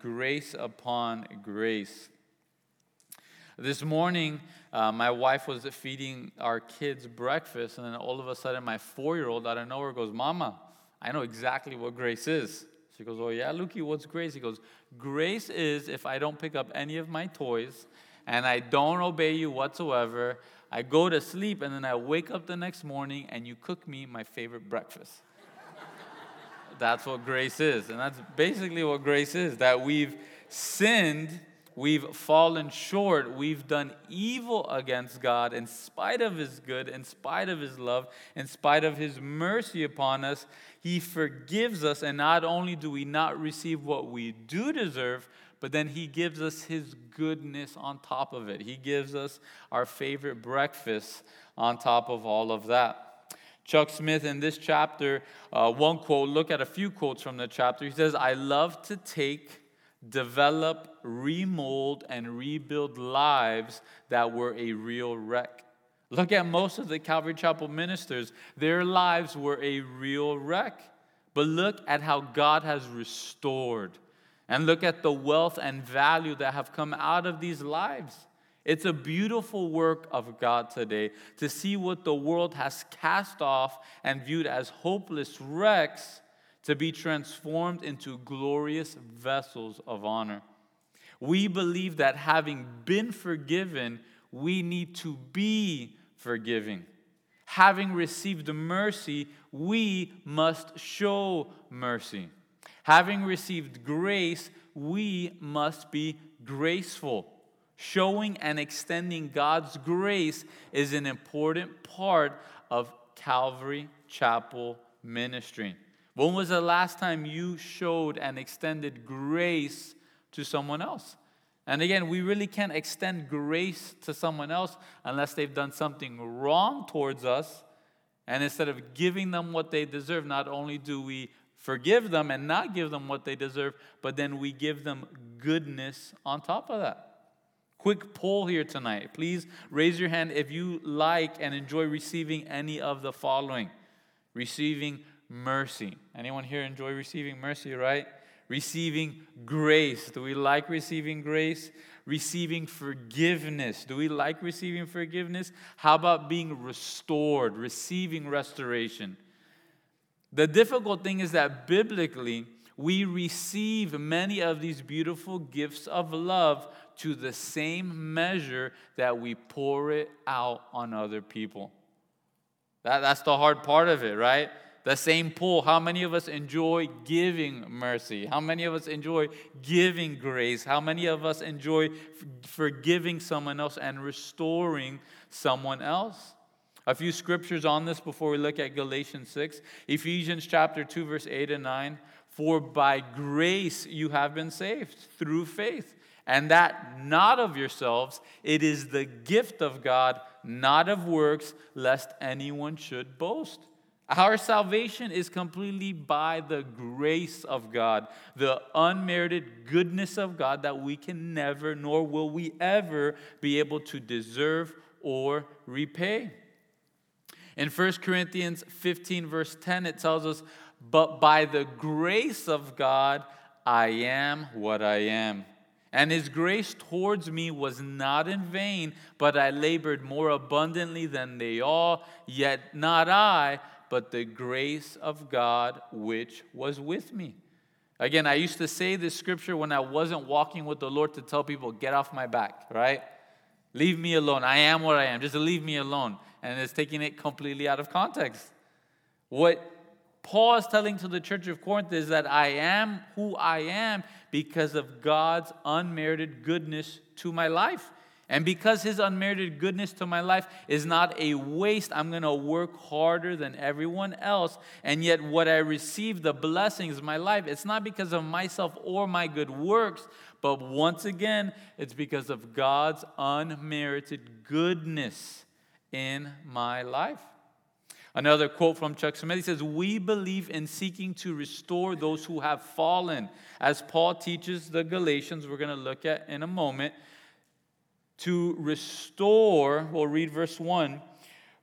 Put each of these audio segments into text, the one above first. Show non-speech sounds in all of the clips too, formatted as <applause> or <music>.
grace upon grace. This morning, uh, my wife was feeding our kids breakfast, and then all of a sudden, my four year old out of nowhere goes, Mama, I know exactly what grace is. She goes, Oh, yeah, Lukey, what's grace? He goes, Grace is if I don't pick up any of my toys and I don't obey you whatsoever. I go to sleep and then I wake up the next morning and you cook me my favorite breakfast. That's what grace is. And that's basically what grace is that we've sinned We've fallen short. We've done evil against God in spite of His good, in spite of His love, in spite of His mercy upon us. He forgives us, and not only do we not receive what we do deserve, but then He gives us His goodness on top of it. He gives us our favorite breakfast on top of all of that. Chuck Smith in this chapter, uh, one quote, look at a few quotes from the chapter. He says, I love to take develop, remold, and rebuild lives that were a real wreck. Look at most of the Calvary Chapel ministers, their lives were a real wreck. But look at how God has restored. And look at the wealth and value that have come out of these lives. It's a beautiful work of God today to see what the world has cast off and viewed as hopeless wrecks to be transformed into glorious vessels of honor. We believe that having been forgiven, we need to be forgiving. Having received mercy, we must show mercy. Having received grace, we must be graceful. Showing and extending God's grace is an important part of Calvary Chapel ministry. When was the last time you showed and extended grace to someone else? And again, we really can't extend grace to someone else unless they've done something wrong towards us. And instead of giving them what they deserve, not only do we forgive them and not give them what they deserve, but then we give them goodness on top of that. Quick poll here tonight. Please raise your hand if you like and enjoy receiving any of the following receiving mercy. Anyone here enjoy receiving mercy, right? Receiving grace. Do we like receiving grace? Receiving forgiveness. Do we like receiving forgiveness? How about being restored, receiving restoration? The difficult thing is that biblically, we receive many of these beautiful gifts of love to the same measure that we pour it out on other people. That, that's the hard part of it, right? the same pool. How many of us enjoy giving mercy? How many of us enjoy giving grace? How many of us enjoy forgiving someone else and restoring someone else? A few scriptures on this before we look at Galatians 6. Ephesians chapter 2 verse 8 and 9. For by grace you have been saved through faith, and that not of yourselves, it is the gift of God, not of works, lest anyone should boast. Our salvation is completely by the grace of God, the unmerited goodness of God that we can never, nor will we ever be able to deserve or repay. In 1 Corinthians 15, verse 10, it tells us, But by the grace of God, I am what I am. And his grace towards me was not in vain, but I labored more abundantly than they all, yet not I but the grace of God which was with me. Again, I used to say this scripture when I wasn't walking with the Lord to tell people, get off my back, right? Leave me alone. I am what I am. Just leave me alone. And it's taking it completely out of context. What Paul is telling to the church of Corinth is that I am who I am because of God's unmerited goodness to my life. And because his unmerited goodness to my life is not a waste, I'm going to work harder than everyone else. And yet, what I receive, the blessings of my life, it's not because of myself or my good works, but once again, it's because of God's unmerited goodness in my life. Another quote from Chuck Smith he says, We believe in seeking to restore those who have fallen. As Paul teaches the Galatians, we're going to look at in a moment to restore, we'll read verse 1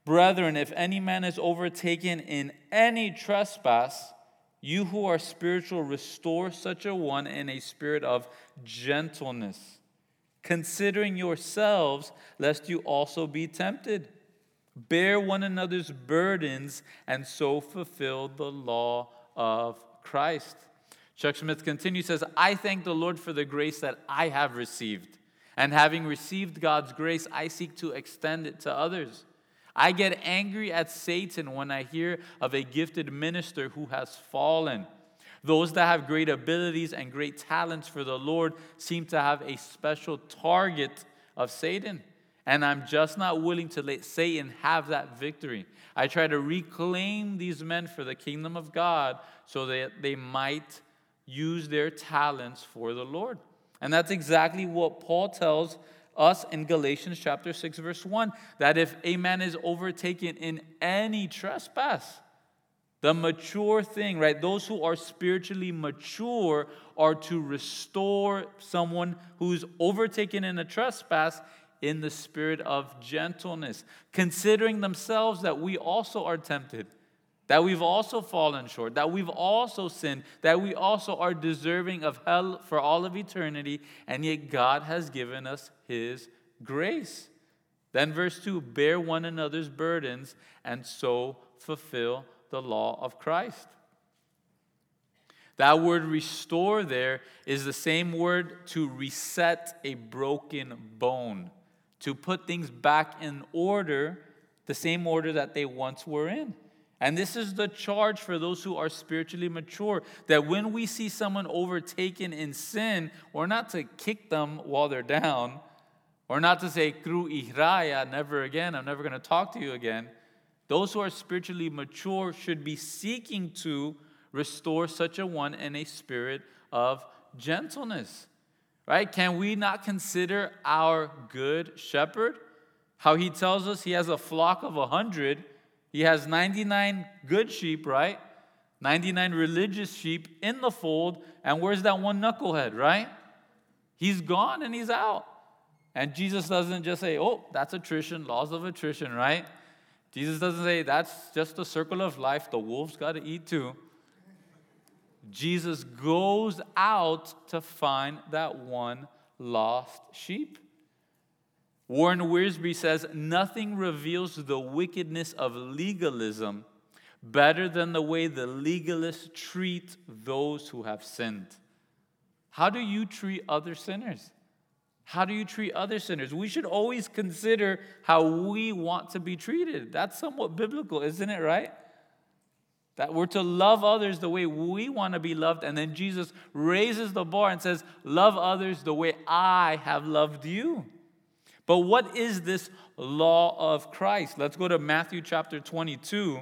Brethren, if any man is overtaken in any trespass, You who are spiritual, restore such a one in a spirit of gentleness, considering yourselves, lest you also be tempted. Bear one another's burdens, and so fulfill the law of Christ. Chuck Smith continues, says, I thank the Lord for the grace that I have received. And having received God's grace, I seek to extend it to others. I get angry at Satan when I hear of a gifted minister who has fallen. Those that have great abilities and great talents for the Lord seem to have a special target of Satan. And I'm just not willing to let Satan have that victory. I try to reclaim these men for the kingdom of God so that they might use their talents for the Lord. And that's exactly what Paul tells us in Galatians chapter 6 verse 1 that if a man is overtaken in any trespass the mature thing right those who are spiritually mature are to restore someone who's overtaken in a trespass in the spirit of gentleness considering themselves that we also are tempted that we've also fallen short, that we've also sinned, that we also are deserving of hell for all of eternity, and yet God has given us His grace. Then, verse 2 bear one another's burdens and so fulfill the law of Christ. That word restore there is the same word to reset a broken bone, to put things back in order, the same order that they once were in. And this is the charge for those who are spiritually mature that when we see someone overtaken in sin, we're not to kick them while they're down, or not to say, Kru ihraya, never again, I'm never going to talk to you again. Those who are spiritually mature should be seeking to restore such a one in a spirit of gentleness. Right? Can we not consider our good shepherd? How he tells us he has a flock of a hundred he has 99 good sheep, right? 99 religious sheep in the fold. And where's that one knucklehead, right? He's gone and he's out. And Jesus doesn't just say, oh, that's attrition, laws of attrition, right? Jesus doesn't say, that's just a circle of life. The wolves got to eat too. Jesus goes out to find that one lost sheep. Warren Wiersbe says, Nothing reveals the wickedness of legalism better than the way the legalists treat those who have sinned. How do you treat other sinners? How do you treat other sinners? We should always consider how we want to be treated. That's somewhat biblical, isn't it, right? That we're to love others the way we want to be loved. And then Jesus raises the bar and says, Love others the way I have loved you. But what is this law of Christ? Let's go to Matthew chapter 22.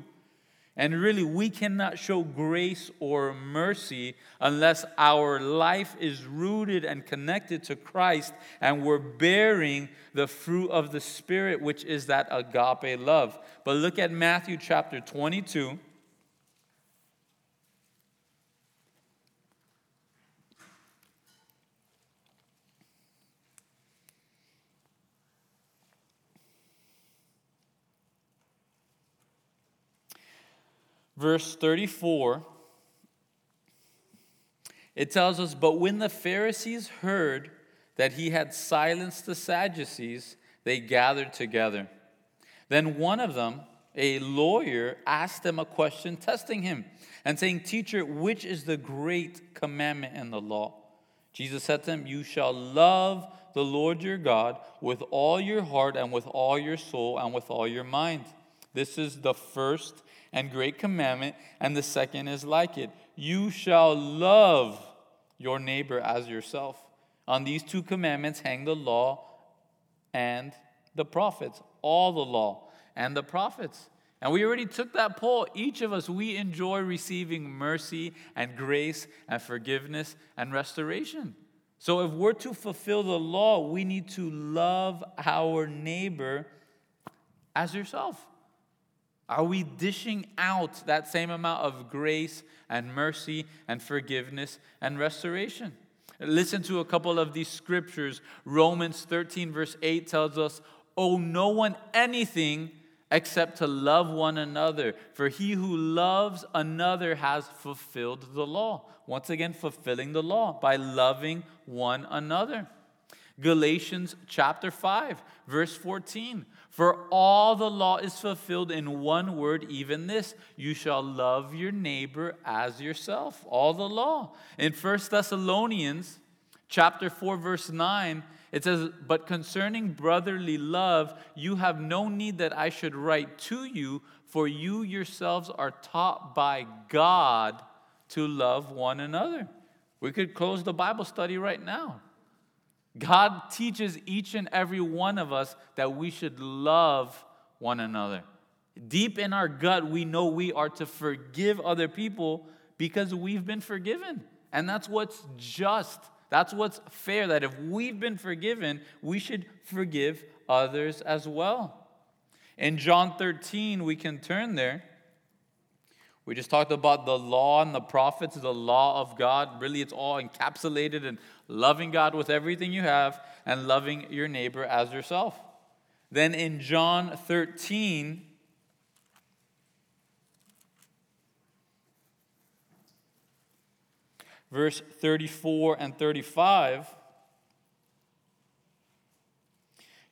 And really, we cannot show grace or mercy unless our life is rooted and connected to Christ and we're bearing the fruit of the Spirit, which is that agape love. But look at Matthew chapter 22. Verse 34, it tells us, But when the Pharisees heard that he had silenced the Sadducees, they gathered together. Then one of them, a lawyer, asked him a question, testing him, and saying, Teacher, which is the great commandment in the law? Jesus said to him, You shall love the Lord your God with all your heart and with all your soul and with all your mind. This is the first and great commandment, and the second is like it you shall love your neighbor as yourself. On these two commandments hang the law and the prophets, all the law and the prophets. And we already took that poll. Each of us, we enjoy receiving mercy and grace and forgiveness and restoration. So if we're to fulfill the law, we need to love our neighbor as yourself. Are we dishing out that same amount of grace and mercy and forgiveness and restoration? Listen to a couple of these scriptures. Romans 13, verse 8 tells us, Owe no one anything except to love one another. For he who loves another has fulfilled the law. Once again, fulfilling the law by loving one another. Galatians chapter 5, verse 14. For all the law is fulfilled in one word, even this you shall love your neighbor as yourself. All the law. In 1 Thessalonians chapter 4, verse 9, it says, But concerning brotherly love, you have no need that I should write to you, for you yourselves are taught by God to love one another. We could close the Bible study right now. God teaches each and every one of us that we should love one another. Deep in our gut, we know we are to forgive other people because we've been forgiven. And that's what's just. That's what's fair, that if we've been forgiven, we should forgive others as well. In John 13, we can turn there. We just talked about the law and the prophets, the law of God. Really, it's all encapsulated in loving God with everything you have and loving your neighbor as yourself. Then in John 13, verse 34 and 35,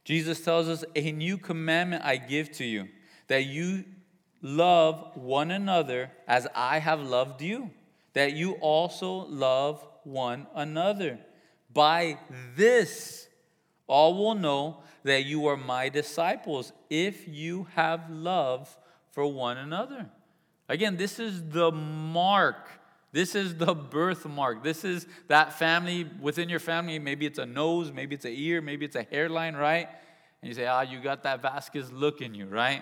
Jesus tells us, A new commandment I give to you, that you love one another as I have loved you, that you also love one another. By this, all will know that you are my disciples if you have love for one another. Again, this is the mark this is the birthmark. This is that family within your family. Maybe it's a nose, maybe it's an ear, maybe it's a hairline, right? And you say, ah, oh, you got that Vasquez look in you, right?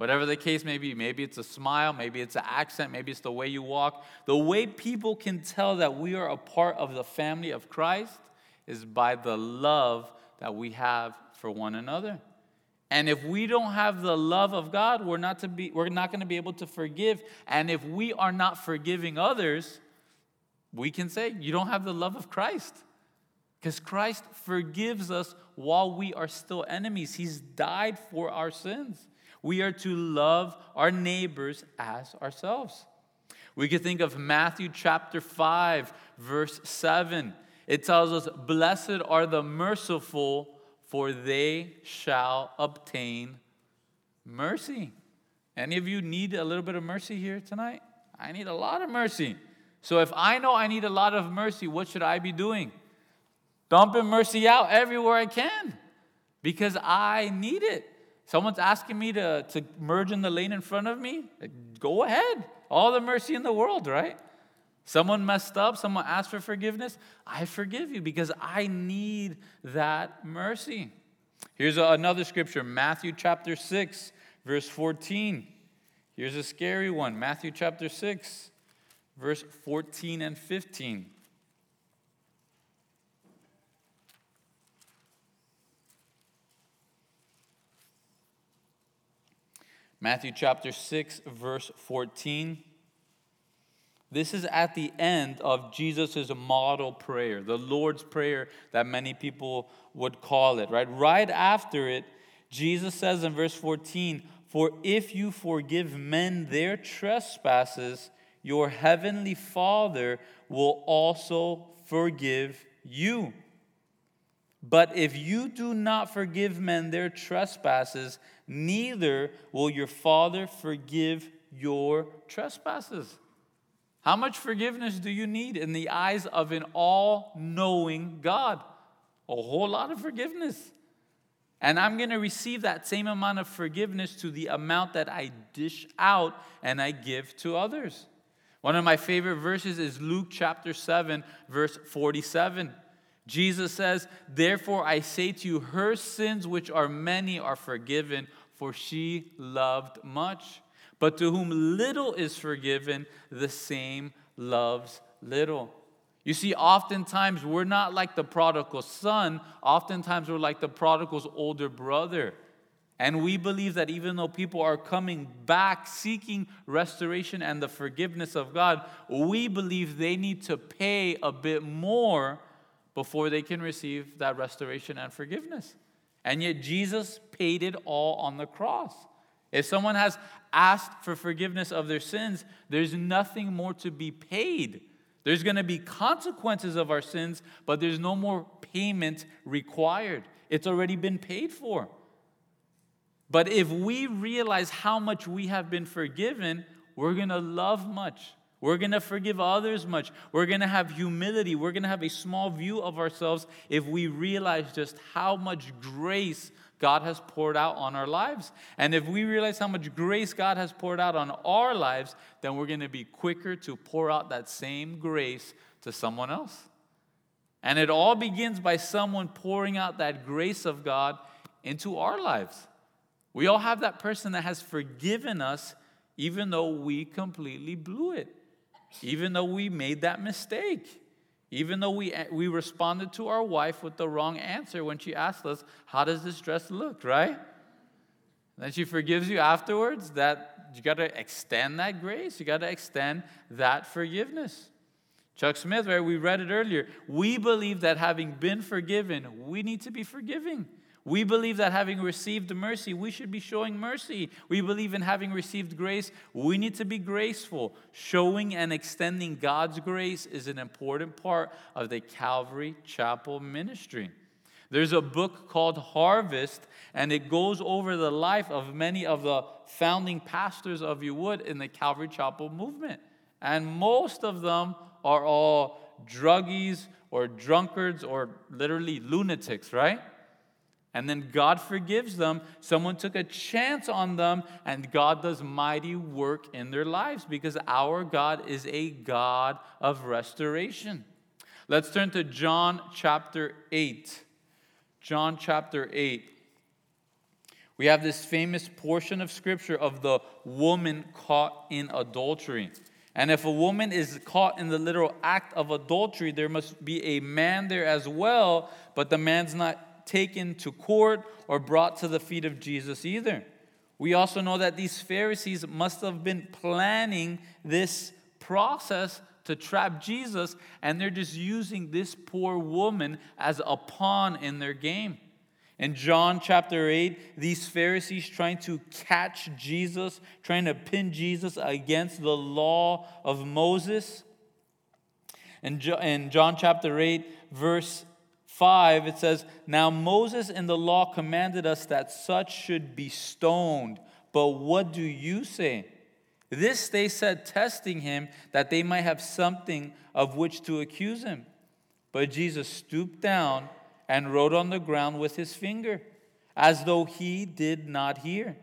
Whatever the case may be, maybe it's a smile, maybe it's an accent, maybe it's the way you walk. The way people can tell that we are a part of the family of Christ is by the love that we have for one another. And if we don't have the love of God, we're not to be we're not going to be able to forgive. And if we are not forgiving others, we can say you don't have the love of Christ. Because Christ forgives us while we are still enemies. He's died for our sins. We are to love our neighbors as ourselves. We could think of Matthew chapter 5, verse 7. It tells us, Blessed are the merciful for they shall obtain mercy. Any of you need a little bit of mercy here tonight? I need a lot of mercy. So if I know I need a lot of mercy, what should I be doing? Dumping mercy out everywhere I can because I need it. Someone's asking me to, to merge in the lane in front of me. Go ahead. All the mercy in the world, right? Someone messed up, someone asked for forgiveness, I forgive you because I need that mercy. Here's another scripture, Matthew chapter 6, verse 14. Here's a scary one, Matthew chapter 6, verse 14 and 15. Matthew chapter 6, verse 14. This is at the end of Jesus' model prayer, the Lord's Prayer that many people would call it, right? Right after it, Jesus says in verse 14, For if you forgive men their trespasses, your heavenly Father will also forgive you. But if you do not forgive men their trespasses, neither will your Father forgive your trespasses. How much forgiveness do you need in the eyes of an all knowing God? A whole lot of forgiveness. And I'm going to receive that same amount of forgiveness to the amount that I dish out and I give to others. One of my favorite verses is Luke chapter 7, verse 47. Jesus says, Therefore I say to you, her sins, which are many, are forgiven, for she loved much. But to whom little is forgiven, the same loves little. You see, oftentimes we're not like the prodigal son, oftentimes we're like the prodigal's older brother. And we believe that even though people are coming back seeking restoration and the forgiveness of God, we believe they need to pay a bit more before they can receive that restoration and forgiveness. And yet Jesus paid it all on the cross. If someone has asked for forgiveness of their sins, there's nothing more to be paid. There's going to be consequences of our sins, but there's no more payment required. It's already been paid for. But if we realize how much we have been forgiven, we're going to love much. We're going to forgive others much. We're going to have humility. We're going to have a small view of ourselves if we realize just how much grace God has poured out on our lives. And if we realize how much grace God has poured out on our lives, then we're going to be quicker to pour out that same grace to someone else. And it all begins by someone pouring out that grace of God into our lives. We all have that person that has forgiven us even though we completely blew it, even though we made that mistake. Even though we, we responded to our wife with the wrong answer when she asked us, How does this dress look, right? then she forgives you afterwards. That you got to extend that grace, you got to extend that forgiveness. Chuck Smith, right? We read it earlier. We believe that having been forgiven, we need to be forgiving. We believe that having received mercy, we should be showing mercy. We believe in having received grace, we need to be graceful. Showing and extending God's grace is an important part of the Calvary Chapel ministry. There's a book called Harvest, and it goes over the life of many of the founding pastors of you would in the Calvary Chapel movement. And most of them are all druggies or drunkards or literally lunatics, right? And then God forgives them. Someone took a chance on them, and God does mighty work in their lives because our God is a God of restoration. Let's turn to John chapter 8. John chapter 8. We have this famous portion of scripture of the woman caught in adultery. And if a woman is caught in the literal act of adultery, there must be a man there as well, but the man's not taken to court or brought to the feet of Jesus either. We also know that these Pharisees must have been planning this process to trap Jesus, and they're just using this poor woman as a pawn in their game. In John chapter 8, these Pharisees trying to catch Jesus, trying to pin Jesus against the law of Moses. In John chapter 8, verse 5, it says, Now Moses in the law commanded us that such should be stoned. But what do you say? This they said, testing him, that they might have something of which to accuse him. But Jesus stooped down and wrote on the ground with his finger, as though he did not hear.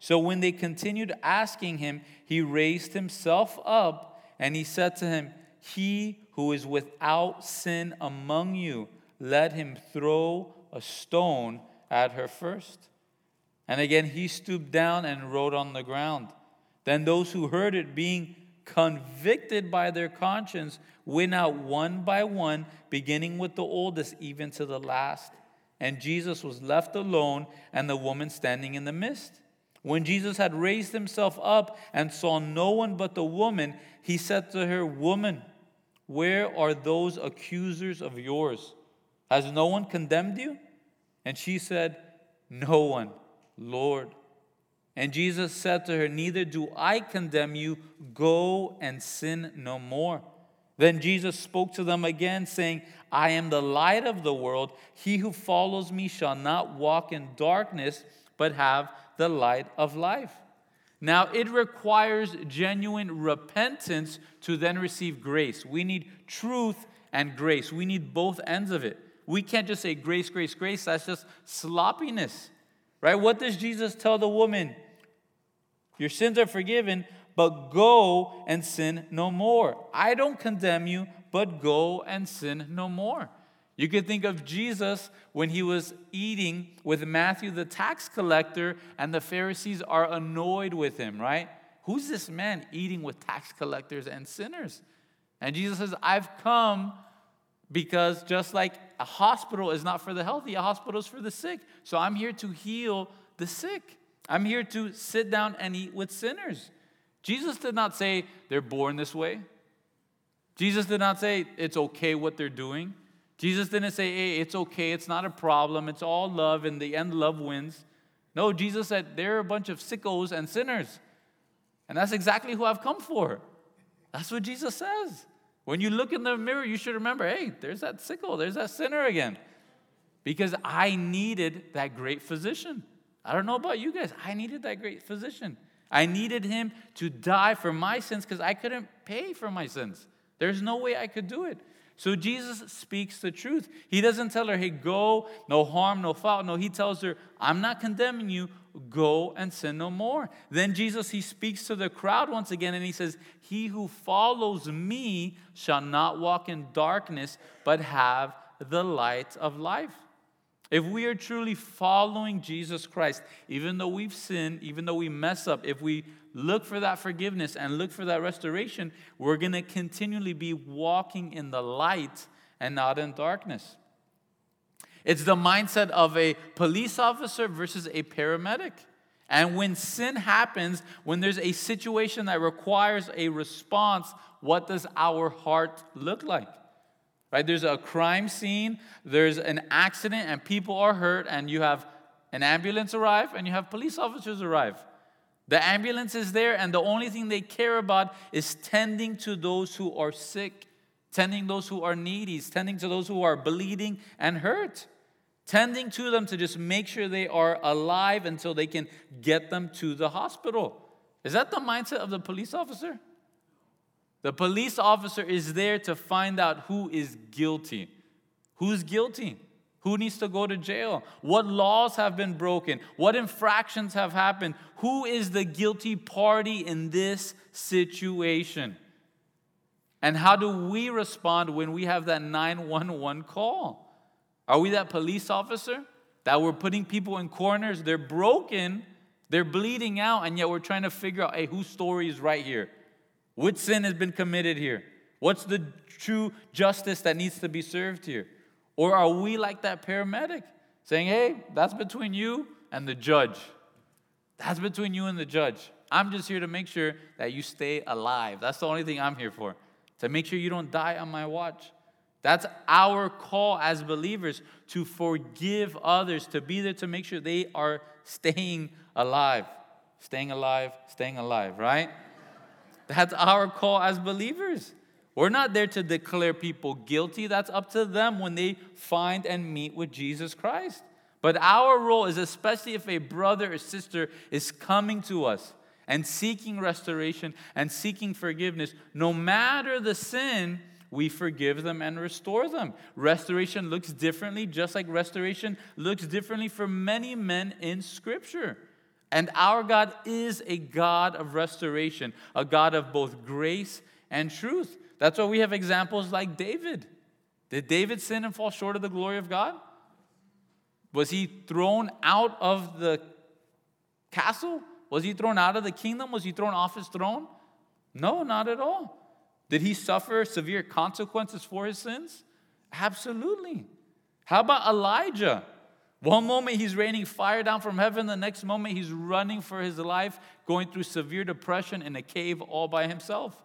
So when they continued asking him, he raised himself up and he said to him, He who is without sin among you, let him throw a stone at her first. And again, he stooped down and wrote on the ground. Then those who heard it, being convicted by their conscience, went out one by one, beginning with the oldest, even to the last. And Jesus was left alone, and the woman standing in the midst. When Jesus had raised himself up and saw no one but the woman, he said to her, Woman, where are those accusers of yours? Has no one condemned you? And she said, No one, Lord. And Jesus said to her, Neither do I condemn you. Go and sin no more. Then Jesus spoke to them again, saying, I am the light of the world. He who follows me shall not walk in darkness, but have the light of life. Now, it requires genuine repentance to then receive grace. We need truth and grace, we need both ends of it. We can't just say grace, grace, grace. That's just sloppiness, right? What does Jesus tell the woman? Your sins are forgiven, but go and sin no more. I don't condemn you, but go and sin no more. You could think of Jesus when he was eating with Matthew the tax collector, and the Pharisees are annoyed with him, right? Who's this man eating with tax collectors and sinners? And Jesus says, I've come because just like a hospital is not for the healthy, a hospital is for the sick. So I'm here to heal the sick. I'm here to sit down and eat with sinners. Jesus did not say they're born this way. Jesus did not say it's okay what they're doing. Jesus didn't say, hey, it's okay, it's not a problem, it's all love, and the end love wins. No, Jesus said, they're a bunch of sickos and sinners. And that's exactly who I've come for. That's what Jesus says. When you look in the mirror, you should remember hey, there's that sickle, there's that sinner again. Because I needed that great physician. I don't know about you guys, I needed that great physician. I needed him to die for my sins because I couldn't pay for my sins. There's no way I could do it. So Jesus speaks the truth. He doesn't tell her, hey, go, no harm, no foul. No, he tells her, I'm not condemning you. Go and sin no more. Then Jesus, he speaks to the crowd once again and he says, He who follows me shall not walk in darkness, but have the light of life. If we are truly following Jesus Christ, even though we've sinned, even though we mess up, if we look for that forgiveness and look for that restoration, we're going to continually be walking in the light and not in darkness. It's the mindset of a police officer versus a paramedic. And when sin happens, when there's a situation that requires a response, what does our heart look like? Right? There's a crime scene, there's an accident, and people are hurt, and you have an ambulance arrive and you have police officers arrive. The ambulance is there, and the only thing they care about is tending to those who are sick, tending those who are needy, tending to those who are bleeding and hurt, tending to them to just make sure they are alive until they can get them to the hospital. Is that the mindset of the police officer? The police officer is there to find out who is guilty. Who's guilty? Who needs to go to jail? What laws have been broken? What infractions have happened? Who is the guilty party in this situation? And how do we respond when we have that 911 call? Are we that police officer that we're putting people in corners? They're broken, they're bleeding out, and yet we're trying to figure out hey, whose story is right here? Which sin has been committed here? What's the true justice that needs to be served here? Or are we like that paramedic saying, hey, that's between you and the judge? That's between you and the judge. I'm just here to make sure that you stay alive. That's the only thing I'm here for, to make sure you don't die on my watch. That's our call as believers to forgive others, to be there to make sure they are staying alive. Staying alive, staying alive, right? That's our call as believers. We're not there to declare people guilty. That's up to them when they find and meet with Jesus Christ. But our role is, especially if a brother or sister is coming to us and seeking restoration and seeking forgiveness, no matter the sin, we forgive them and restore them. Restoration looks differently, just like restoration looks differently for many men in Scripture. And our God is a God of restoration, a God of both grace and truth. That's why we have examples like David. Did David sin and fall short of the glory of God? Was he thrown out of the castle? Was he thrown out of the kingdom? Was he thrown off his throne? No, not at all. Did he suffer severe consequences for his sins? Absolutely. How about Elijah? One moment he's raining fire down from heaven, the next moment he's running for his life, going through severe depression in a cave all by himself.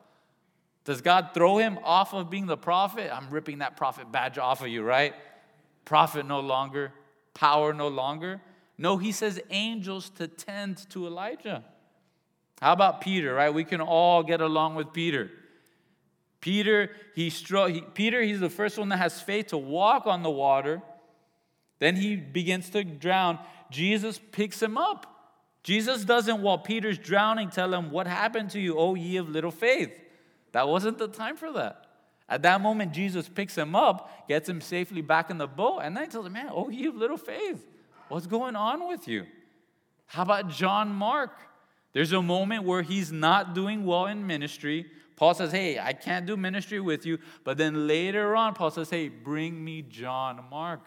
Does God throw him off of being the prophet? I'm ripping that prophet badge off of you, right? Prophet no longer, power no longer. No, he says angels to tend to Elijah. How about Peter, right? We can all get along with Peter. Peter, he, he Peter, he's the first one that has faith to walk on the water. Then he begins to drown. Jesus picks him up. Jesus doesn't, while Peter's drowning, tell him, What happened to you, O ye of little faith? That wasn't the time for that. At that moment, Jesus picks him up, gets him safely back in the boat, and then he tells him, Man, oh, ye of little faith. What's going on with you? How about John Mark? There's a moment where he's not doing well in ministry. Paul says, Hey, I can't do ministry with you. But then later on, Paul says, Hey, bring me John Mark.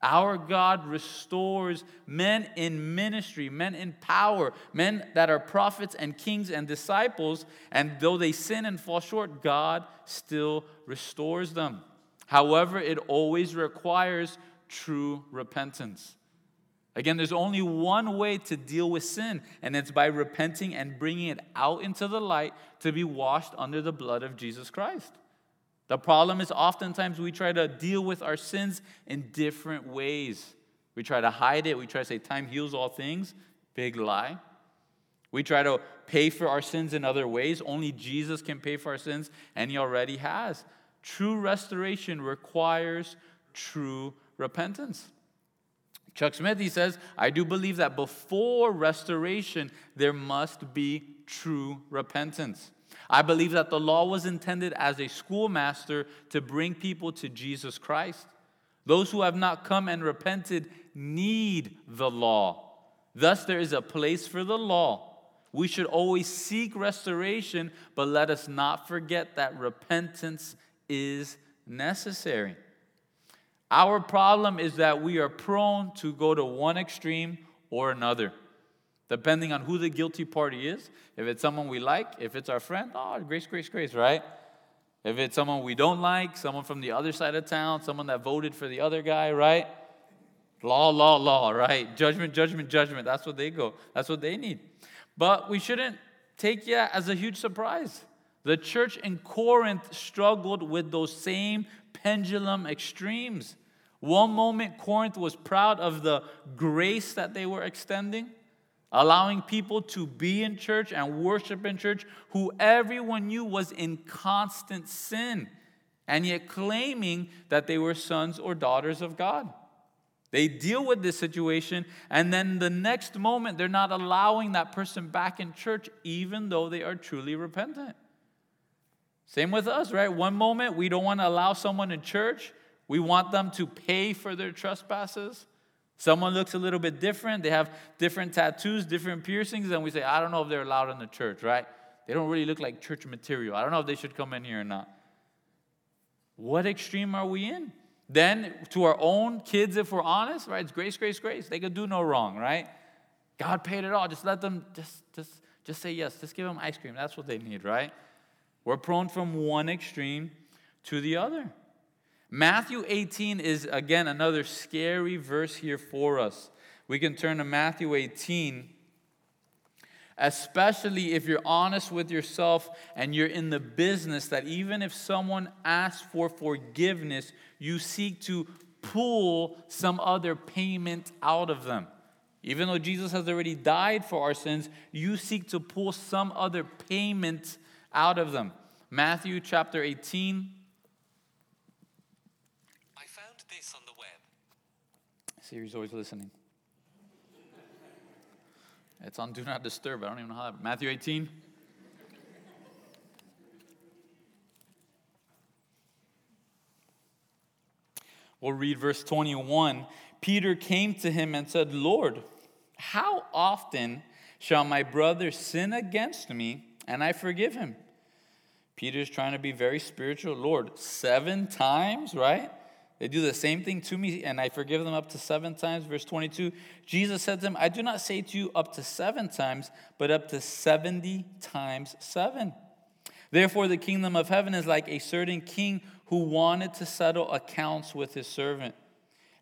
Our God restores men in ministry, men in power, men that are prophets and kings and disciples. And though they sin and fall short, God still restores them. However, it always requires true repentance. Again, there's only one way to deal with sin, and it's by repenting and bringing it out into the light to be washed under the blood of Jesus Christ. The problem is oftentimes we try to deal with our sins in different ways. We try to hide it. We try to say time heals all things. Big lie. We try to pay for our sins in other ways. Only Jesus can pay for our sins, and He already has. True restoration requires true repentance. Chuck Smith, he says, I do believe that before restoration, there must be true repentance. I believe that the law was intended as a schoolmaster to bring people to Jesus Christ. Those who have not come and repented need the law. Thus, there is a place for the law. We should always seek restoration, but let us not forget that repentance is necessary. Our problem is that we are prone to go to one extreme or another, depending on who the guilty party is. If it's someone we like, if it's our friend, oh, grace, grace, grace, right? If it's someone we don't like, someone from the other side of town, someone that voted for the other guy, right? Law, law, law, right? Judgment, judgment, judgment. That's what they go. That's what they need. But we shouldn't take it as a huge surprise. The church in Corinth struggled with those same pendulum extremes. One moment, Corinth was proud of the grace that they were extending, allowing people to be in church and worship in church who everyone knew was in constant sin, and yet claiming that they were sons or daughters of God. They deal with this situation, and then the next moment, they're not allowing that person back in church, even though they are truly repentant. Same with us, right? One moment, we don't want to allow someone in church, we want them to pay for their trespasses. Someone looks a little bit different, they have different tattoos, different piercings, and we say, I don't know if they're allowed in the church, right? They don't really look like church material. I don't know if they should come in here or not. What extreme are we in? Then, to our own kids, if we're honest, right, it's grace, grace, grace. They could do no wrong, right? God paid it all. Just let them, just, just, just say yes. Just give them ice cream. That's what they need, right? We're prone from one extreme to the other. Matthew 18 is, again, another scary verse here for us. We can turn to Matthew 18 especially if you're honest with yourself and you're in the business that even if someone asks for forgiveness, you seek to pull some other payment out of them. Even though Jesus has already died for our sins, you seek to pull some other payment out of them. Matthew chapter 18. I found this on the web. Siri's always listening. It's on Do Not Disturb. I don't even know how that. Matthew 18. We'll read verse 21. Peter came to him and said, Lord, how often shall my brother sin against me and I forgive him? Peter's trying to be very spiritual. Lord, seven times, right? They do the same thing to me, and I forgive them up to seven times. Verse 22 Jesus said to them, I do not say to you up to seven times, but up to 70 times seven. Therefore, the kingdom of heaven is like a certain king who wanted to settle accounts with his servant.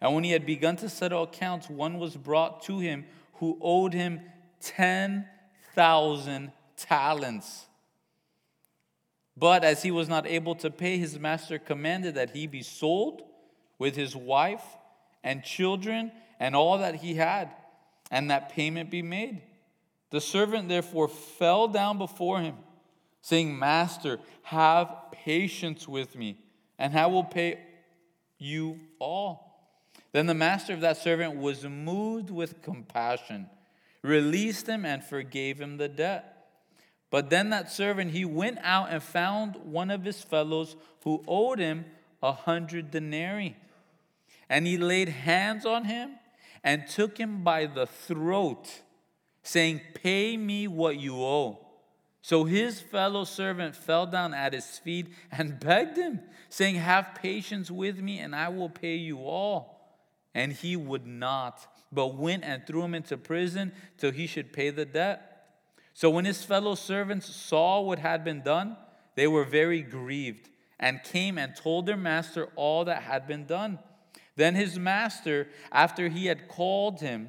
And when he had begun to settle accounts, one was brought to him who owed him 10,000 talents. But as he was not able to pay, his master commanded that he be sold with his wife and children and all that he had, and that payment be made. The servant therefore fell down before him, saying, Master, have patience with me, and I will pay you all. Then the master of that servant was moved with compassion, released him, and forgave him the debt. But then that servant, he went out and found one of his fellows who owed him a hundred denarii. And he laid hands on him and took him by the throat, saying, Pay me what you owe. So his fellow servant fell down at his feet and <laughs> begged him, saying, Have patience with me, and I will pay you all. And he would not, but went and threw him into prison till he should pay the debt. So when his fellow servants saw what had been done, they were very grieved and came and told their master all that had been done. Then his master, after he had called him,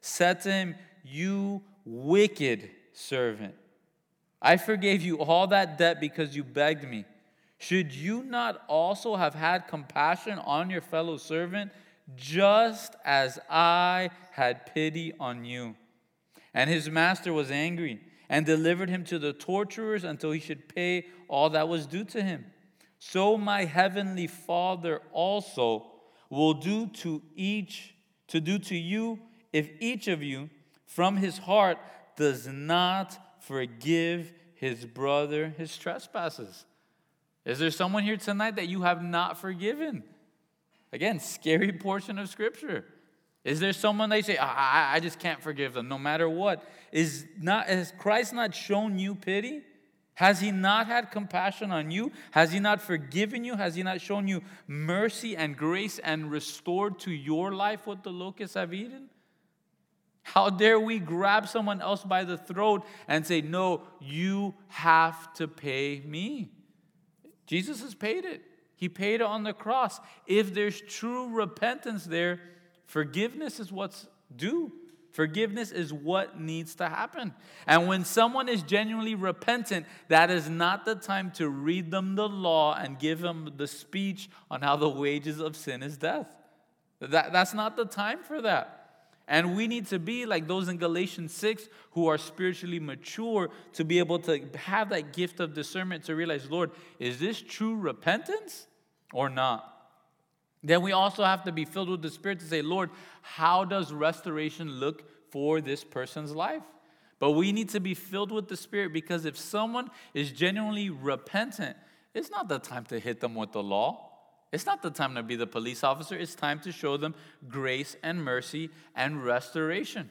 said to him, You wicked servant, I forgave you all that debt because you begged me. Should you not also have had compassion on your fellow servant, just as I had pity on you. And his master was angry and delivered him to the torturers until he should pay all that was due to him. So my heavenly Father also will do to each to do to you if each of you from his heart does not forgive his brother his trespasses. Is there someone here tonight that you have not forgiven? Again, scary <laughs> portion of scripture. Is there someone they say, I, I just can't forgive them no matter what? Is not has Christ not shown you pity? Has he not had compassion on you? Has he not forgiven you? Has he not shown you mercy and grace and restored to your life what the locusts have eaten? How dare we grab someone else by the throat and say, No, you have to pay me? Jesus has paid it. He paid it on the cross. If there's true repentance there, forgiveness is what's due. Forgiveness is what needs to happen. And when someone is genuinely repentant, that is not the time to read them the law and give them the speech on how the wages of sin is death. That, that's not the time for that. And we need to be like those in Galatians 6 who are spiritually mature to be able to have that gift of discernment to realize, Lord, is this true repentance or not? Then we also have to be filled with the Spirit to say, Lord, how does restoration look for this person's life? But we need to be filled with the Spirit because if someone is genuinely repentant, it's not the time to hit them with the law. It's not the time to be the police officer. It's time to show them grace and mercy and restoration.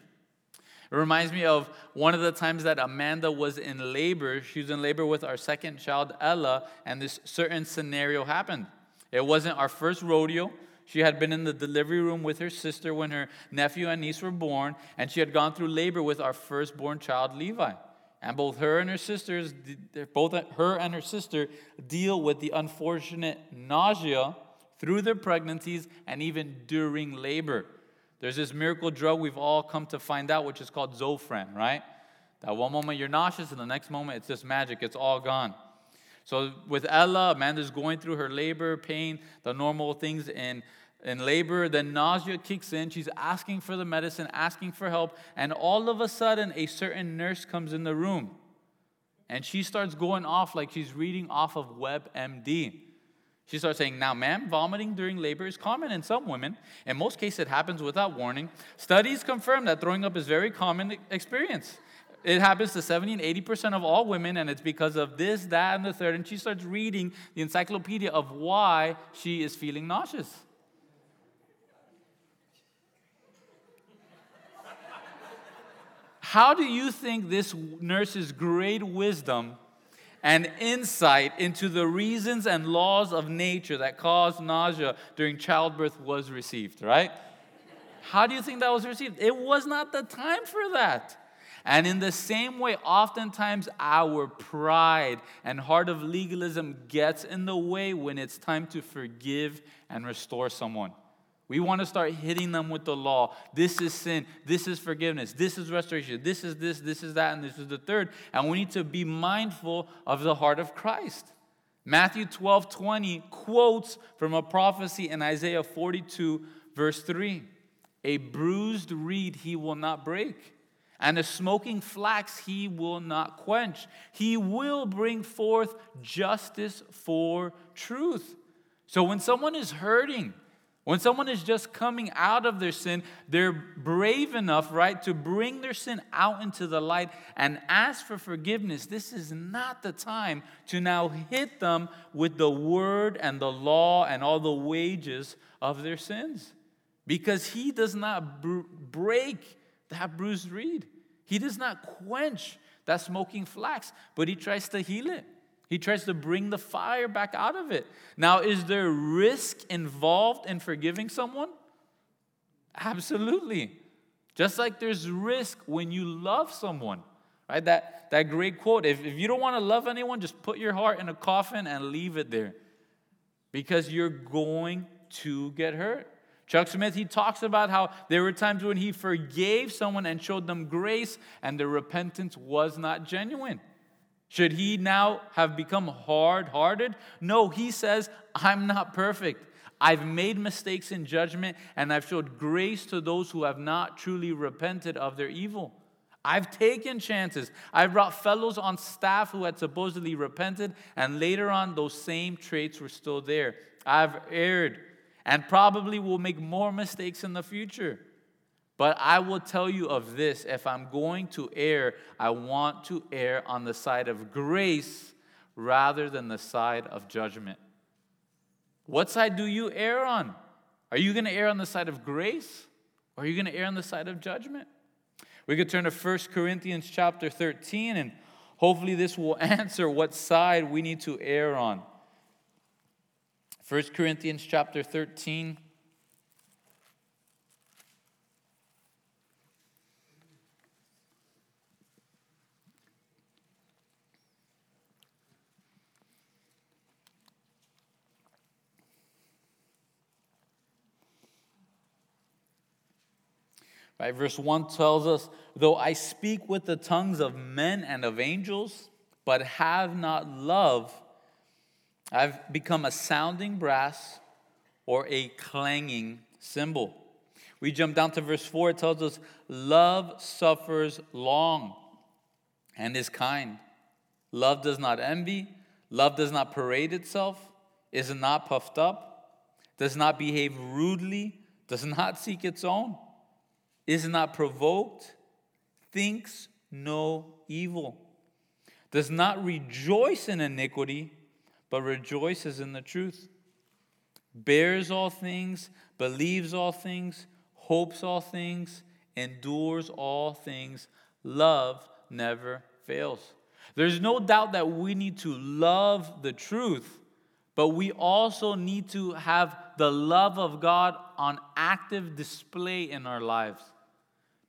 It reminds me of one of the times that Amanda was in labor. She was in labor with our second child, Ella, and this certain scenario happened. It wasn't our first rodeo. She had been in the delivery room with her sister when her nephew and niece were born, and she had gone through labor with our firstborn child, Levi. And both her and her sisters, both her and her sister, deal with the unfortunate nausea through their pregnancies and even during labor. There's this miracle drug we've all come to find out, which is called Zofran, right? That one moment you're nauseous, and the next moment it's just magic, it's all gone. So with Ella, Amanda's going through her labor, pain, the normal things in, in labor. Then nausea kicks in. She's asking for the medicine, asking for help. And all of a sudden, a certain nurse comes in the room. And she starts going off like she's reading off of WebMD. She starts saying, Now, ma'am, vomiting during labor is common in some women. In most cases, it happens without warning. Studies confirm that throwing up is very common experience. It happens to 70 and 80% of all women, and it's because of this, that, and the third. And she starts reading the encyclopedia of why she is feeling nauseous. How do you think this nurse's great wisdom and insight into the reasons and laws of nature that cause nausea during childbirth was received, right? How do you think that was received? It was not the time for that. And in the same way, oftentimes our pride and heart of legalism gets in the way when it's time to forgive and restore someone. We want to start hitting them with the law. This is sin. This is forgiveness. This is restoration. This is this. This is that. And this is the third. And we need to be mindful of the heart of Christ. Matthew 12 20 quotes from a prophecy in Isaiah 42, verse 3 A bruised reed he will not break and a smoking flax he will not quench. He will bring forth justice for truth. So when someone is hurting, when someone is just coming out of their sin, they're brave enough, right, to bring their sin out into the light and ask for forgiveness. This is not the time to now hit them with the word and the law and all the wages of their sins. Because he does not br- break that bruised reed. He does not quench that smoking flax, but he tries to heal it. He tries to bring the fire back out of it. Now, is there risk involved in forgiving someone? Absolutely. Just like there's risk when you love someone, right? That, that great quote if, if you don't want to love anyone, just put your heart in a coffin and leave it there because you're going to get hurt. Chuck Smith, he talks about how there were times when he forgave someone and showed them grace, and their repentance was not genuine. Should he now have become hard hearted? No, he says, I'm not perfect. I've made mistakes in judgment, and I've showed grace to those who have not truly repented of their evil. I've taken chances. I've brought fellows on staff who had supposedly repented, and later on, those same traits were still there. I've erred and probably will make more mistakes in the future. But I will tell you of this if I'm going to err, I want to err on the side of grace rather than the side of judgment. What side do you err on? Are you going to err on the side of grace or are you going to err on the side of judgment? We could turn to 1 Corinthians chapter 13, and hopefully this will <laughs> answer what side we need to err on. 1 Corinthians chapter 13. Right? Verse 1 tells us, Though I speak with the tongues of men and of angels, but have not love, I've become a sounding brass or a clanging cymbal. We jump down to verse 4, it tells us, Love suffers long and is kind. Love does not envy. Love does not parade itself, is not puffed up, does not behave rudely, does not seek its own is not provoked, thinks no evil, does not rejoice in iniquity, but rejoices in the truth, bears all things, believes all things, hopes all things, endures all things. Love never fails. There's no doubt that we need to love the truth, but we also need to have the love of God on active display in our lives.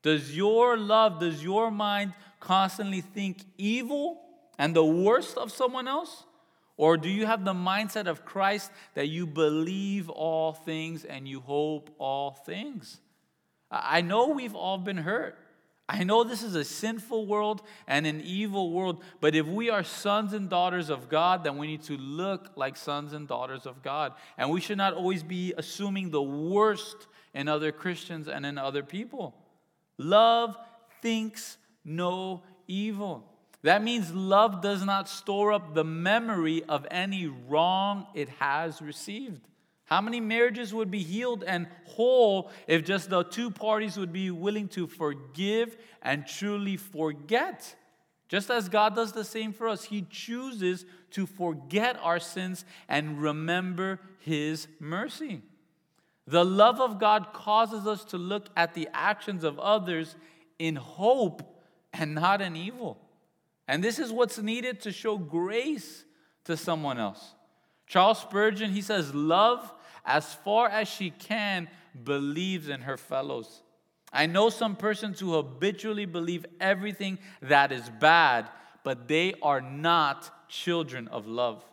Does your love, does your mind constantly think evil and the worst of someone else? Or do you have the mindset of Christ that you believe all things and you hope all things? I know we've all been hurt. I know this is a sinful world and an evil world, but if we are sons and daughters of God, then we need to look like sons and daughters of God. And we should not always be assuming the worst in other Christians and in other people. Love thinks no evil. That means love does not store up the memory of any wrong it has received. How many marriages would be healed and whole if just the two parties would be willing to forgive and truly forget? Just as God does the same for us, He chooses to forget our sins and remember His mercy. The love of God causes us to look at the actions of others in hope and not in evil. And this is what's needed to show grace to someone else. Charles Spurgeon, he says, Love, as far as she can, believes in her fellows. I know some persons who habitually believe everything that is bad, but they are not children of love.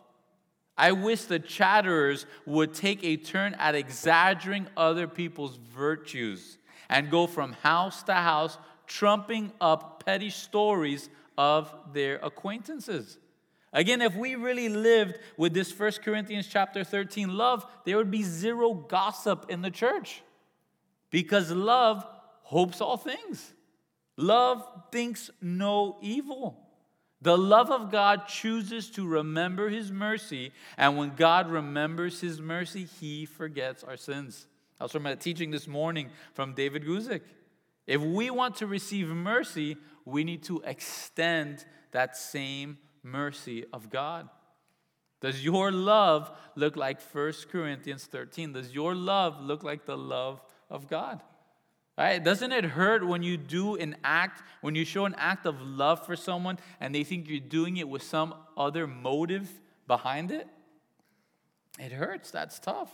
I wish the chatterers would take a turn at exaggerating other people's virtues and go from house to house, trumping up petty stories of their acquaintances. Again, if we really lived with this First Corinthians chapter 13 love, there would be zero gossip in the church because love hopes all things. Love thinks no evil. The love of God chooses to remember his mercy, and when God remembers his mercy, he forgets our sins. I was from a teaching this morning from David Guzik. If we want to receive mercy, we need to extend that same mercy of God. Does your love look like 1 Corinthians 13? Does your love look like the love of God? Right? Doesn't it hurt when you do an act, when you show an act of love for someone and they think you're doing it with some other motive behind it? It hurts. That's tough.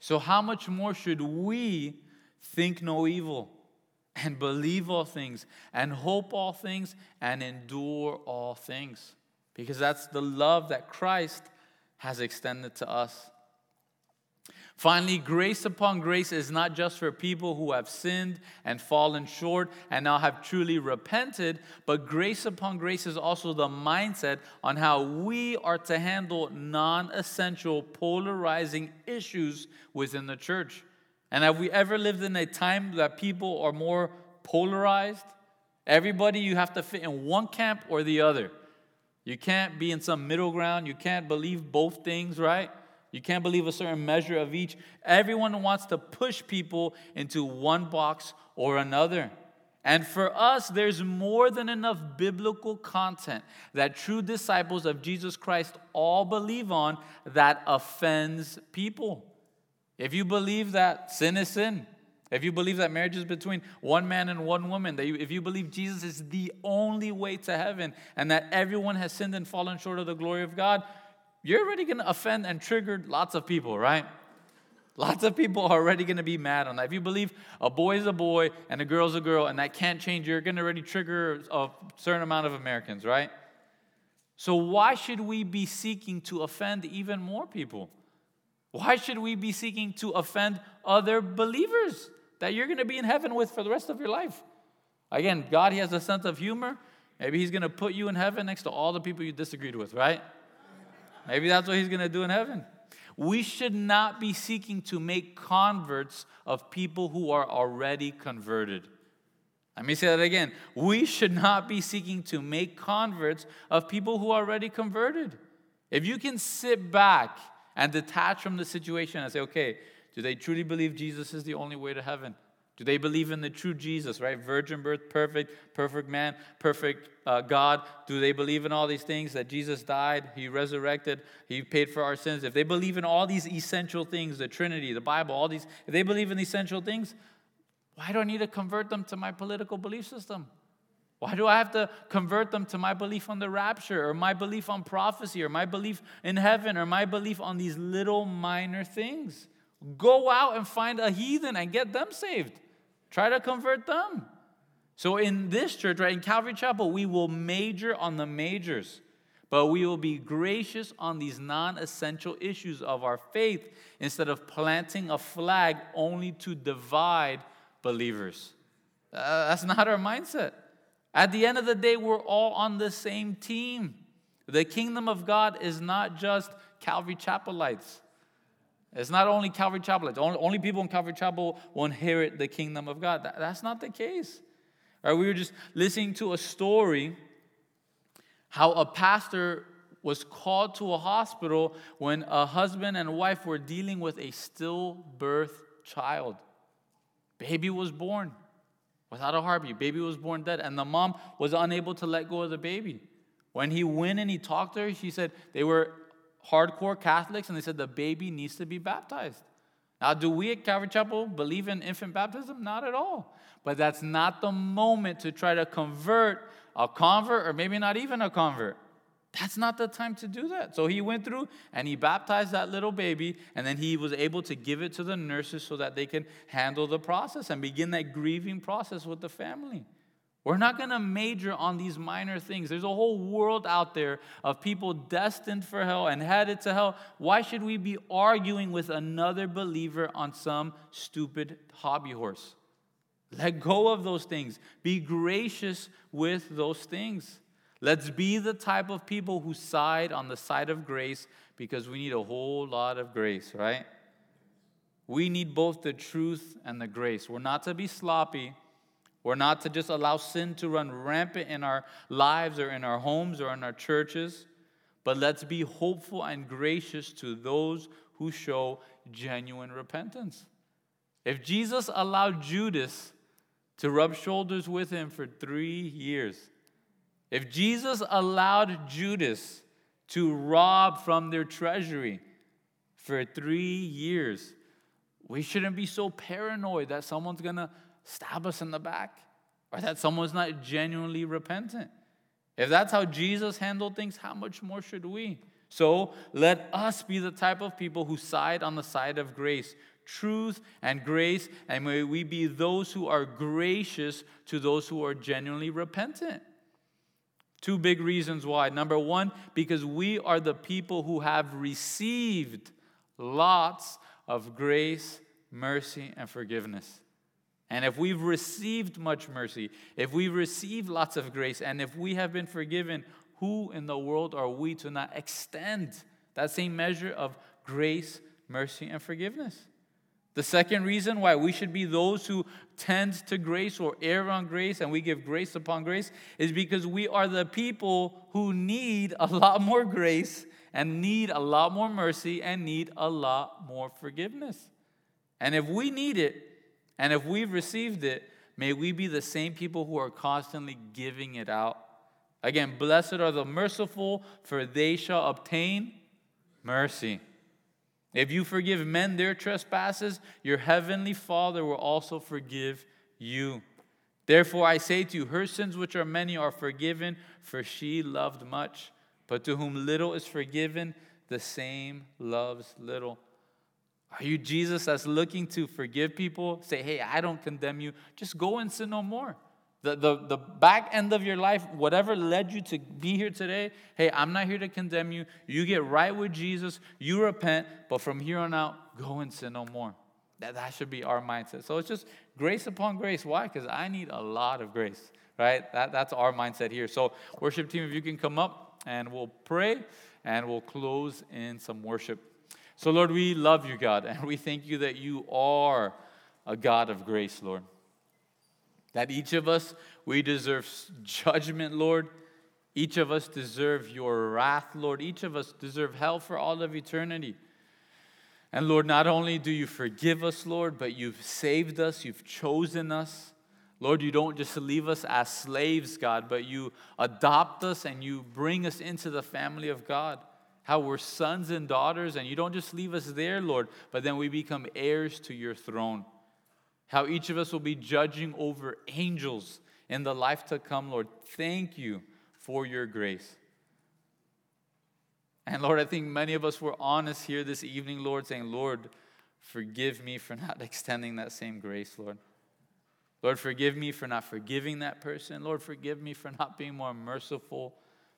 So, how much more should we think no evil and believe all things and hope all things and endure all things? Because that's the love that Christ has extended to us. Finally, grace upon grace is not just for people who have sinned and fallen short and now have truly repented, but grace upon grace is also the mindset on how we are to handle non essential, polarizing issues within the church. And have we ever lived in a time that people are more polarized? Everybody, you have to fit in one camp or the other. You can't be in some middle ground. You can't believe both things, right? You can't believe a certain measure of each. Everyone wants to push people into one box or another. And for us, there's more than enough biblical content that true disciples of Jesus Christ all believe on that offends people. If you believe that sin is sin, if you believe that marriage is between one man and one woman, that you, if you believe Jesus is the only way to heaven and that everyone has sinned and fallen short of the glory of God, you're already going to offend and trigger lots of people, right? Lots of people are already going to be mad on that. If you believe a boy is a boy and a girl is a girl and that can't change, you're going to already trigger a certain amount of Americans, right? So, why should we be seeking to offend even more people? Why should we be seeking to offend other believers that you're going to be in heaven with for the rest of your life? Again, God, He has a sense of humor. Maybe He's going to put you in heaven next to all the people you disagreed with, right? Maybe that's what he's going to do in heaven. We should not be seeking to make converts of people who are already converted. Let me say that again. We should not be seeking to make converts of people who are already converted. If you can sit back and detach from the situation and say, okay, do they truly believe Jesus is the only way to heaven? Do they believe in the true Jesus, right? Virgin birth, perfect, perfect man, perfect uh, God. Do they believe in all these things that Jesus died, He resurrected, He paid for our sins? If they believe in all these essential things, the Trinity, the Bible, all these, if they believe in essential things, why do I need to convert them to my political belief system? Why do I have to convert them to my belief on the rapture or my belief on prophecy or my belief in heaven or my belief on these little minor things? Go out and find a heathen and get them saved. Try to convert them. So in this church, right, in Calvary Chapel, we will major on the majors, but we will be gracious on these non essential issues of our faith instead of planting a flag only to divide believers. Uh, that's not our mindset. At the end of the day, we're all on the same team. The kingdom of God is not just Calvary Chapelites. It's not only Calvary Chapel, it's only, only people in Calvary Chapel will inherit the kingdom of God. That, that's not the case. Right, we were just listening to a story how a pastor was called to a hospital when a husband and wife were dealing with a stillbirth child. Baby was born without a heartbeat. Baby was born dead, and the mom was unable to let go of the baby. When he went and he talked to her, she said they were hardcore Catholics and they said the baby needs to be baptized. Now, do we at Calvary Chapel believe in infant baptism? Not at all. But that's not the moment to try to convert a convert or maybe not even a convert. That's not the time to do that. So he went through and he baptized that little baby, and then he was able to give it to the nurses so that they can handle the process and begin that grieving process with the family. We're not going to major on these minor things. There's a whole world out there of people destined for hell and headed to hell. Why should we be arguing with another believer on some stupid hobby horse? Let go of those things. Be gracious with those things. Let's be the type of people who side on the side of grace because we need a whole lot of grace, right? We need both the truth and the grace. We're not to be sloppy. We're not to just allow sin to run rampant in our lives or in our homes or in our churches, but let's be hopeful and gracious to those who show genuine repentance. If Jesus allowed Judas to rub shoulders with him for three years, if Jesus allowed Judas to rob from their treasury for three years, we shouldn't be so paranoid that someone's gonna stab us in the back or that someone's not genuinely repentant. If that's how Jesus handled things, how much more should we? So let us be the type of people who side on the side of grace, truth and grace, and may we be those who are gracious to those who are genuinely repentant. Two big reasons why. Number one, because we are the people who have received lots of grace, mercy, and forgiveness. And if we've received much mercy, if we've received lots of grace, and if we have been forgiven, who in the world are we to not extend that same measure of grace, mercy, and forgiveness? The second reason why we should be those who tend to grace or err on grace and we give grace upon grace is because we are the people who need a lot more grace and need a lot more mercy and need a lot more forgiveness. And if we need it and if we've received it, may we be the same people who are constantly giving it out. Again, blessed are the merciful, for they shall obtain mercy. If you forgive men their trespasses, your heavenly Father will also forgive you. Therefore, I say to you, her sins, which are many, are forgiven, for she loved much. But to whom little is forgiven, the same loves little. Are you Jesus that's looking to forgive people? Say, hey, I don't condemn you. Just go and sin no more. The, the, the back end of your life, whatever led you to be here today, hey, I'm not here to condemn you. You get right with Jesus, you repent, but from here on out, go and sin no more. That, that should be our mindset. So it's just grace upon grace. Why? Because I need a lot of grace, right? That, that's our mindset here. So, worship team, if you can come up and we'll pray and we'll close in some worship. So, Lord, we love you, God, and we thank you that you are a God of grace, Lord. That each of us, we deserve judgment, Lord. Each of us deserve your wrath, Lord. Each of us deserve hell for all of eternity. And Lord, not only do you forgive us, Lord, but you've saved us, you've chosen us. Lord, you don't just leave us as slaves, God, but you adopt us and you bring us into the family of God. How we're sons and daughters, and you don't just leave us there, Lord, but then we become heirs to your throne how each of us will be judging over angels in the life to come, Lord. Thank you for your grace. And Lord, I think many of us were honest here this evening, Lord, saying, Lord, forgive me for not <laughs> extending that same grace, Lord. Lord, forgive me for not forgiving that person. Lord, forgive me for not being more merciful,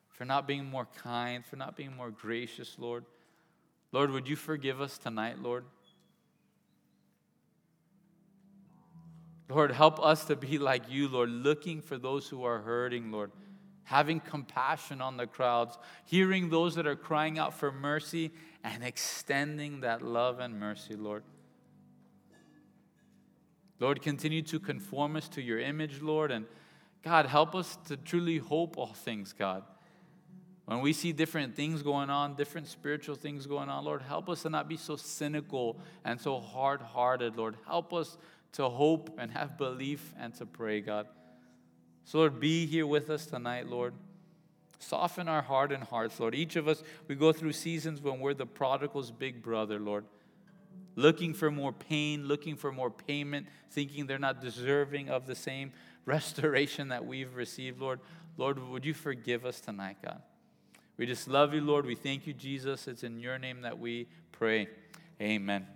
for not being more kind, for not being more gracious, Lord. Lord, would you forgive us tonight, Lord? Lord, help us to be like you, Lord, looking for those who are hurting, Lord, having compassion on the crowds, hearing those that are crying out for mercy, and extending that love and mercy, Lord. Lord, continue to conform us to your image, Lord, and God, help us to truly hope all things, God. When we see different things going on, different spiritual things going on, Lord, help us to not be so cynical and so hard hearted, Lord. Help us to hope and have belief and to pray, God. So, Lord, be here with us tonight, Lord. Soften our heart and hearts, Lord. Each of us, we go through seasons when we're the prodigal's big brother, Lord. Looking for more pain, looking for more payment, thinking they're not deserving of the same <laughs> restoration that we've received, Lord. Lord, would you forgive us tonight, God? We just love you, Lord. We thank you, Jesus. It's in your name that we pray. Amen.